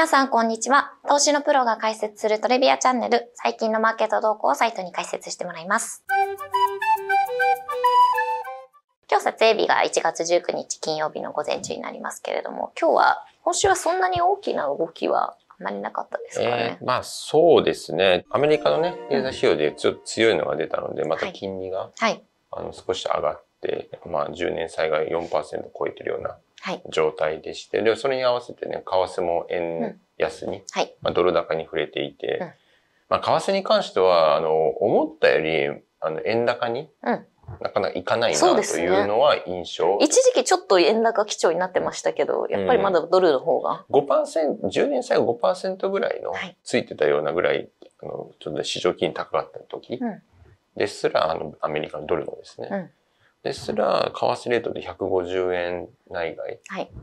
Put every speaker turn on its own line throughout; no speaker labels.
皆さん、こんにちは。投資のプロが解説するトレビアチャンネル、最近のマーケット動向をサイトに解説してもらいます。今日撮影日が1月19日金曜日の午前中になりますけれども、今日は、今週はそんなに大きな動きはあまりなかったですかね？
えー、まあそうですね。アメリカのね、経済指標でちょっと強いのが出たので、また金利が、はい、あの少し上がって、まあ10年債が4%超えてるような状態でして、はい、で、それに合わせてね、為替も円安に、うん。はい、まあ、ドル高に触れていて、うん、まあ、為替に関しては、あの、思ったより、あの、円高に、うん。なかなかいかないなというのは印象、
ね。一時期ちょっと円高基調になってましたけど、やっぱりまだドルの方が。
うん、5%、10年債5%ぐらいの、ついてたようなぐらい、あの、ちょっと市場金利高かった時ですら、あの、アメリカのドルのですね、うんですら、為替レートで150円内外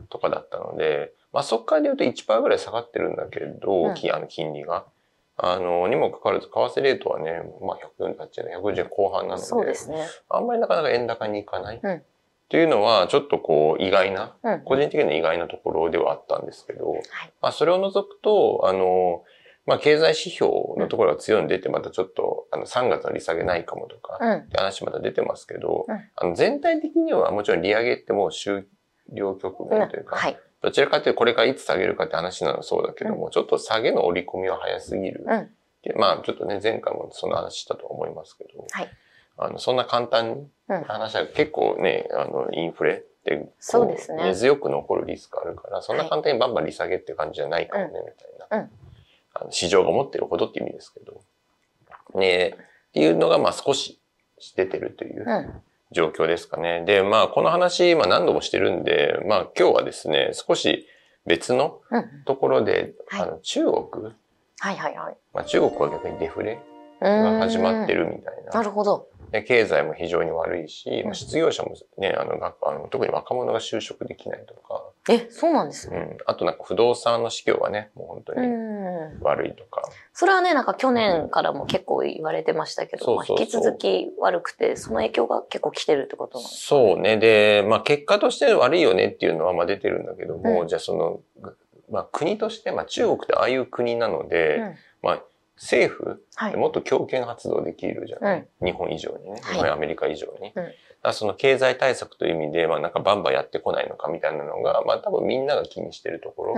とかだったので、はい、まあそこからで言うと1%ぐらい下がってるんだけど、うん、あの金利が。あの、にもかかわらず、為替レートはね、まあ148円、150円後半なので、そうですね。あんまりなかなか円高にいかない。うん、っていうのは、ちょっとこう、意外な、うん、個人的に意外なところではあったんですけど、はい、まあそれを除くと、あの、まあ、経済指標のところが強いの出て、またちょっと、あの、3月の利下げないかもとか、って話また出てますけど、うん、あの、全体的にはもちろん利上げってもう終了局面というか、うん。はい、どちらかというとこれからいつ下げるかって話なのそうだけども、うん、ちょっと下げの織り込みは早すぎる。まあ、ちょっとね、前回もその話したと思いますけど、はい、あの、そんな簡単に話は結構ね、あの、インフレってそうですね。根強く残るリスクあるから、そんな簡単にバンバン利下げって感じじゃないかもね、みたいな。あの市場が持ってるほどって意味ですけど。ねっていうのが、まあ少し出てるという状況ですかね。で、まあこの話、まあ何度もしてるんで、まあ今日はですね、少し別のところで、うんはい、あの中国。はいはいはい。まあ中国は逆にデフレが始まってるみたいな。
なるほど。
で経済も非常に悪いし、うん、失業者もね、あの、あの特に若者が就職できないとか。
え、そうなんですね。
うん。あとなんか不動産の市況がね、もう本当に悪いとか。
それはね、なんか去年からも結構言われてましたけど、まあ、引き続き悪くて、その影響が結構来てるってことなんです
か、ね、そうね。で、まあ結果として悪いよねっていうのはまあ出てるんだけども、うん、じゃあその、まあ国として、まあ中国ってああいう国なので、うん、まあ政府、はい、もっと強権発動できるじゃない、うん、日本以上にね。日本やアメリカ以上に。うん。だその経済対策という意味で、まあなんかバンバンやってこないのかみたいなのが、まあ多分みんなが気にしてるところ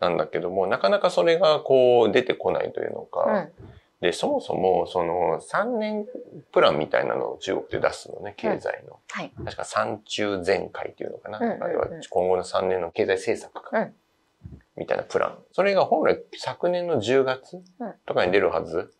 なんだけども、うん、なかなかそれがこう出てこないというのか、うん、で、そもそもその3年プランみたいなのを中国で出すのね、経済の。うんはい、確か三中全会っていうのかな。あは今後の3年の経済政策か。みたいなプラン。それが本来昨年の10月とかに出るはず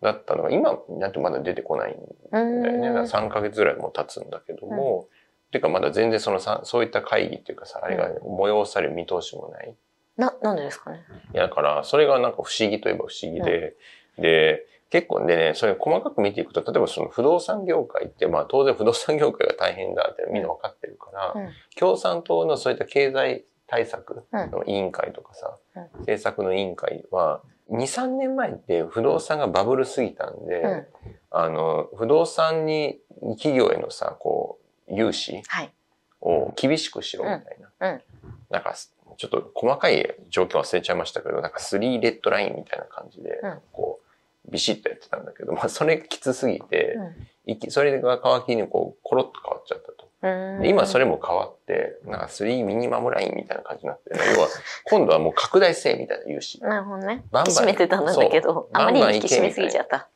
だったのが、今なんてまだ出てこないんだよね。3ヶ月ぐらいも経つんだけども、うん、ていうかまだ全然そのさ、そういった会議っていうかさ、あれが催される見通しもない。
な、なんでですかね？
いや、だから、それがなんか不思議といえば不思議で、うん、で、結構でね、それ細かく見ていくと、例えばその不動産業界って、まあ当然不動産業界が大変だってみんな分かってるから、うん、共産党のそういった経済対策の委員会とかさ、政策の委員会は、2、3年前って不動産がバブルすぎたんで、うん、あの、不動産に企業へのさ、こう、融資を厳しくしろみたいな。うん。うん、なんか、ちょっと細かい状況忘れちゃいましたけど、なんか3レッドラインみたいな感じで、こう、ビシッとやってたんだけど、まあそれきつすぎて、それが皮切りにこう、今それも変わって、なんか3ミニマムラインみたいな感じになって、ね、要は 今度はもう拡大性みたいな言うし。
なるほどね。バンバン。引き締めてたんだけど、あまりに引き締めすぎちゃった。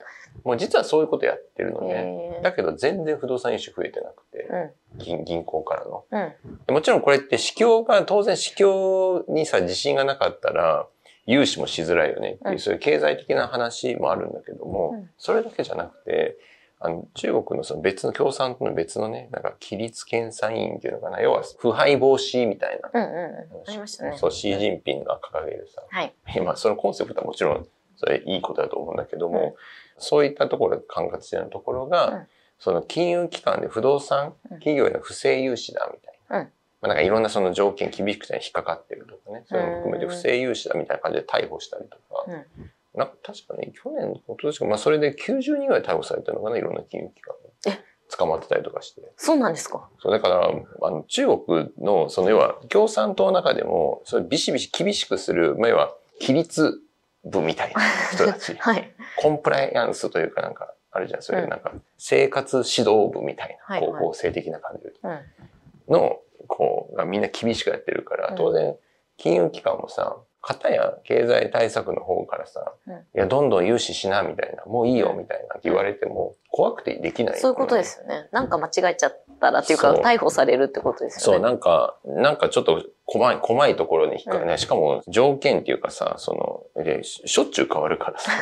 もう実はそういうことやってるのね。だけど全然不動産融資増えてなくて、うん、銀銀行からの、うん、もちろんこれって市況が、当然市況にさ自信がなかったら、融資もしづらいよねっていう、うん、そういう経済的な話もあるんだけども、それだけじゃなくて、あの、中国のその別の共産党の別のね、なんか、規律検査委員っていうのかな、要は、腐敗防止みたいな。うんうん。ありましたね。そう、シー・ジンピンが掲げるさ。はい。今、そのコンセプトはもちろん、それいいことだと思うんだけども、うん、そういったところで管轄してるところが、うん、その金融機関で不動産企業への不正融資だみたいな。うん。まあ、なんかいろんなその条件厳しくて引っかかってるとかね、そういうのも含めて不正融資だみたいな感じで逮捕したりとか、なんか確かね、去年、今年か、まあそれで90人ぐらい逮捕されたのかな、いろんな金融機関
え、
捕まってたりとかして。
そうなんですか？
そう、だから、あの、中国の、その、要は、共産党の中でも、それビシビシ厳しくする、まあ、要は、規律部みたいな 人たち。
はい。
コンプライアンスというかなんか、あるじゃん、それなんか、生活指導部みたいな、高校生的な感じの、こう、がみんな厳しくやってるから、当然、金融機関もさ、方や経済対策の方からさ、うん、いや、どんどん融資しな、みたいな、もういいよ、みたいなって言われても、怖くてできない、
そういうことですよね。なんか間違えちゃったらっていうか、逮捕されるってことです
よね。そう、なんか、なんかちょっと細い、細いところに引っかかるね、うん、しかも条件っていうかさ、その、でしょっちゅう変わるからさ。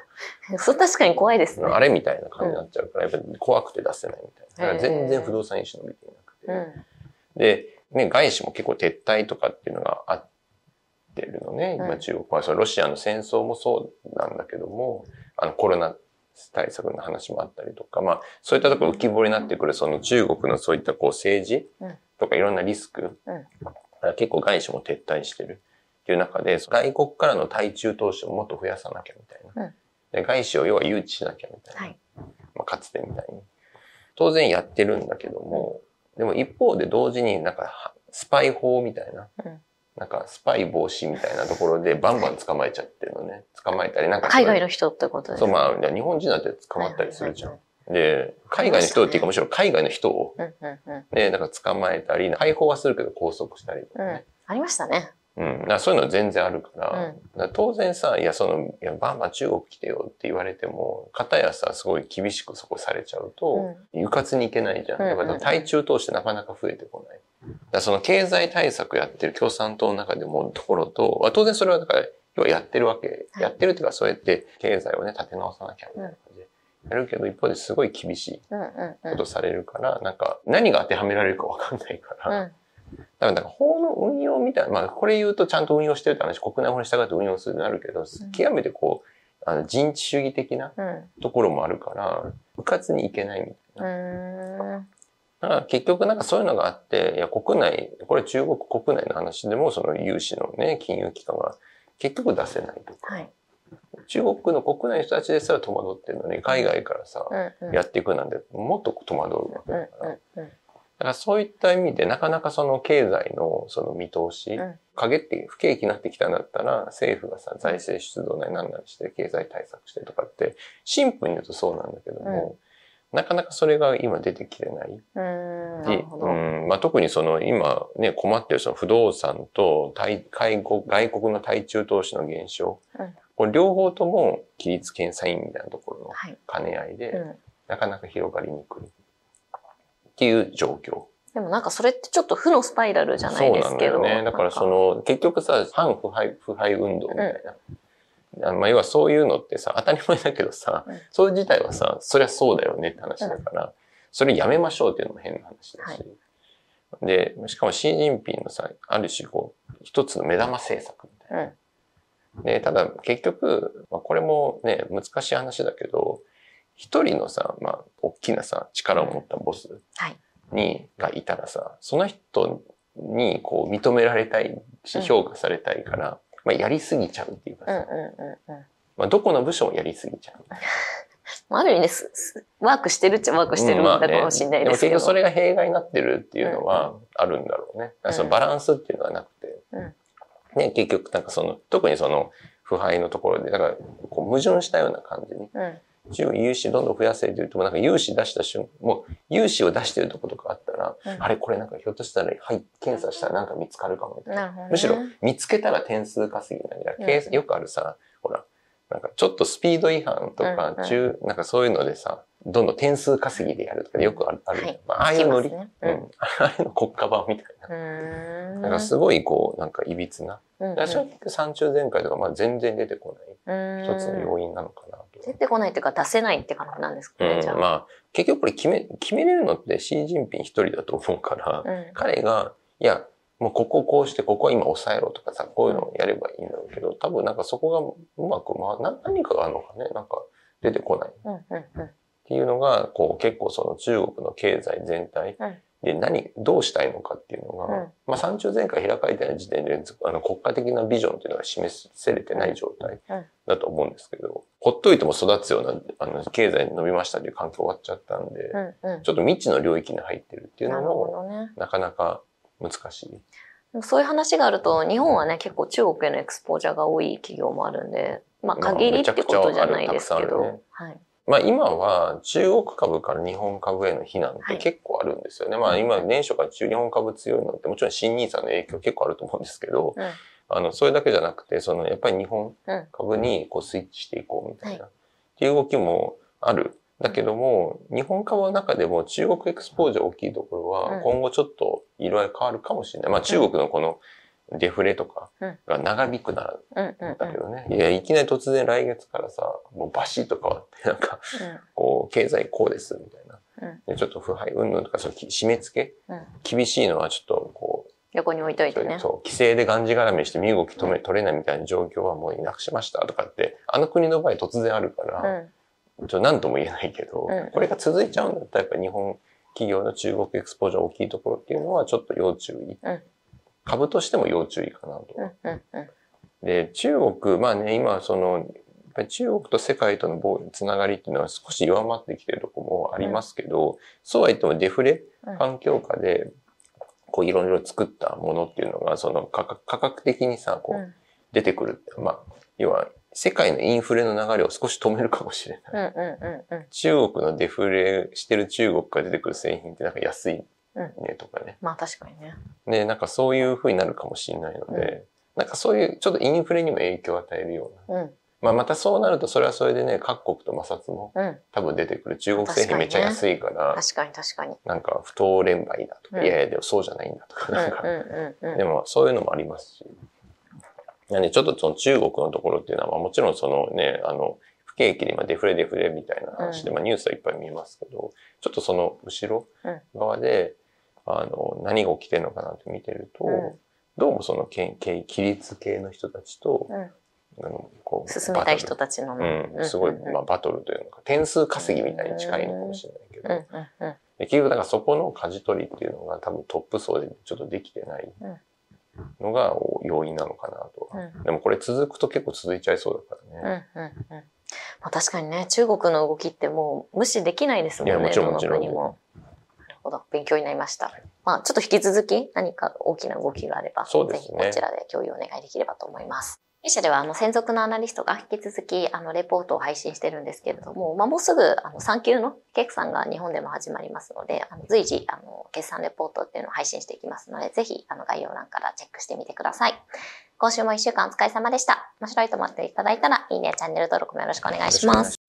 そう確かに怖いですね。
あれみたいな感じになっちゃうから、やっぱり怖くて出せないみたいな。全然不動産融資伸びていなくて。うん、で、ね、外資も結構撤退とかっていうのがあって、ってるのね、今中国。は。そのロシアの戦争もそうなんだけども、あのコロナ対策の話もあったりとか、まあそういったところ浮き彫りになってくるその中国のそういったこう政治とかいろんなリスク、結構外資も撤退してる。っていう中で、外国からの対中投資をもっと増やさなきゃみたいな。で外資を要は誘致しなきゃみたいな。はい、まあ、かつてみたいに。当然やってるんだけども、でも一方で同時になんかスパイ法みたいな、なんかスパイ防止みたいなところでバンバン捕まえちゃってるのね。捕まえたり、なんか。
海外の人ってことです
か？そう、まあ、日本人だって捕まったりするじゃん。で、海外の人っていうかむしろ海外の人を、ね、なんか捕まえたり、解放はするけど拘束したりとかね、
うん。ありましたね。
うん。だそういうの全然あるから、うん、当然さ、いや、その、いや、バンバン中国来てよって言われても、片やさ、すごい厳しくそこされちゃうと、うん、迂闊にいけないじゃん。だから対中通してなかなか増えてこない。だその経済対策やってる共産党の中でもところと、当然それはだから、要はやってるわけ、やってるっていうかそうやって経済をね、立て直さなきゃみたいな感じで。やるけど、一方ですごい厳しいことされるから、なんか何が当てはめられるかわかんないから、だから、法の運用みたいな、まあ、これ言うとちゃんと運用してるって話、国内法に従って運用するとなるけど、極めてこう、あの人治主義的なところもあるから、部活に行けないみたいな。だから結局なんかそういうのがあって、いや国内、これ中国国内の話でもその融資のね、金融機関が結局出せないとか。はい、中国の国内の人たちですら戸惑ってるのに、海外からさ、うんうん、やっていくなんてもっと戸惑うわけだから。だからそういった意味でなかなかその経済のその見通し、うん、陰って不景気になってきたんだったら、政府がさ、財政出動なり何なりして経済対策してとかって、シンプルに言うとそうなんだけども、なかなかそれが今出てきてない。うんまあ、特にその今ね、困ってるその不動産と対外国外国の対中投資の減少。うん、これ両方とも規律検査員みたいなところの兼ね合いで、はいうん、なかなか広がりにくいっていう状況。
でもなんかそれってちょっと負のスパイラルじゃないですけど。
そうなんだよね。だからその、結局さ、反腐敗、腐敗運動みたいな。うんあのまあ、要はそういうのってさ、当たり前だけどさ、うん、それ自体はさ、そりゃそうだよねって話だから、うん、それやめましょうっていうのも変な話だし。はい、で、しかもシー・ジンピンのさ、ある種こう、一つの目玉政策みたいな。うん、で、ただ結局、まあ、これもね、難しい話だけど、一人のさ、まあ、大きなさ、力を持ったボスに、はい、がいたらさ、その人にこう認められたいし、評価されたいから、まあ、やりすぎちゃうっていうかさ、うんうんうんうん、まあ、どこの部署もやりすぎちゃう。
ある意味です、ワークしてるっちゃワークしてるんだかもしれないですけど。
うんまあね、でも結局それが弊害になってるっていうのはあるんだろうね。うん、そのバランスっていうのはなくて。うん、ね、結局なんかその、特にその腐敗のところで、だからこう矛盾したような感じに。うん融資どんどん増やせって言うと、なんか融資出した瞬間、もう融資を出してるとことかあったら、うん、あれこれなんかひょっとしたら、はい、検査したらなんか見つかるかもみたいな。なね、むしろ見つけたら点数稼ぎなんだ、うん、よくあるさ、なんかちょっとスピード違反とか、中、なんかそういうのでさ、どんどん点数稼ぎでやるとかよくある。あるはい、ああいうノリ、ね、うん。ああいうの国家版みたいな。なんかすごいこう、なんか歪な。うんうん、正直三中全会とかまあ全然出てこない一つの要因なのかなと。
出てこないっていうか出せないって感じなんですかね、
うん、まあ、結局これ決め、決めれるのってシー・ジンピン一人だと思うから、うん、彼が、いや、もうこここうして、ここは今抑えろとかさ、こういうのをやればいいんだろうけど、多分なんかそこがうまく、まあ、何かがあるのかね、なんか出てこない。っていうのが、こう結構その中国の経済全体で、何、どうしたいのかっていうのが、うん、まあ、三中全会開かれてない時点で、あの、国家的なビジョンっていうのが示せれてない状態だと思うんですけど、ほっといても育つような、あの、経済に伸びましたっていう環境終わっちゃったんで、うんうん、ちょっと未知の領域に入ってるっていうのも、なかなか難しい。
そういう話があると、日本はね、結構中国へのエクスポージャーが多い企業もあるんで、まあ、限りってことじゃないですけど、ね、はい。
まあ今は中国株から日本株への避難って結構あるんですよね。はい、まあ今年初から中日本株強いのってもちろん新ニーサの影響結構あると思うんですけど、うん、あの、それだけじゃなくて、そのやっぱり日本株にこうスイッチしていこうみたいな、っていう動きもある。だけども、日本株の中でも中国エクスポージャー大きいところは今後ちょっと色合い変わるかもしれない。まあ中国のこのデフレとかが長引くなら、だけどね。いや、いきなり突然来月からさ、もうバシッと変わって、なんか、こう、経済こうです、みたいな。でちょっと腐敗、うんぬんとか、その締め付け、厳しいのはちょっと、こう、
横に置いといてね。
そう、規制でがんじがらめして身動き止め、取れないみたいな状況はもうなくしましたとかって、あの国の場合突然あるから、ちょっと何とも言えないけど、これが続いちゃうんだったらやっぱ日本企業の中国エクスポージャー大きいところっていうのはちょっと要注意。株としても要注意かなと。で、中国、まあね、今その、やっぱり中国と世界とのつながりっていうのは少し弱まってきてるとこもありますけど、うん、そうは言ってもデフレ環境下で、こういろいろ作ったものっていうのが、その価格価格的にさ、こう出てくる。うん、まあ、要は世界のインフレの流れを少し止めるかもしれない。中国のデフレしてる中国から出てくる製品ってなんか安いねとかね。
まあ確かにね。
で、なんかそういう風になるかもしれないので、なんかそういうちょっとインフレにも影響を与えるような。まあまたそうなるとそれはそれでね、各国と摩擦も多分出てくる。中国製品めっちゃ安いから、
確かに確かに。
なんか不当連売だとか、いやいやでもそうじゃないんだとか、なんか、でもそういうのもありますし。なんでちょっとその中国のところっていうのは、もちろんそのね、あの、不景気で今デフレデフレみたいな話で、まあニュースはいっぱい見えますけど、ちょっとその後ろ側で、あの、何が起きてるのかなって見てると、うん、どうもその、け規律系の人たちと、
うん、あのこう進めたい人たちの、
うん、すごい、まあ、バトルというのか、点数稼ぎみたいに近いのかもしれないけど、結局、だからそこの舵取りっていうのが多分トップ層でちょっとできてないのが要因なのかなとは。でもこれ続くと結構続いちゃいそうだからね。
まあ、確かにね、中国の動きってもう無視できないですもんね。いや、
もちろんもちろん。
ほど。勉強になりました。まあ、ちょっと引き続き何か大きな動きがあれば、
ね、
ぜひこちらで共有お願いできればと思います。弊社では、あの、専属のアナリストが引き続き、あの、レポートを配信してるんですけれども、まあ、もうすぐ、あの、産休の決算が日本でも始まりますので、あの随時、あの、決算レポートっていうのを配信していきますので、ぜひ、あの、概要欄からチェックしてみてください。今週も一週間お疲れ様でした。面白いと思っていただいたら、いいね、チャンネル登録もよろしくお願いします。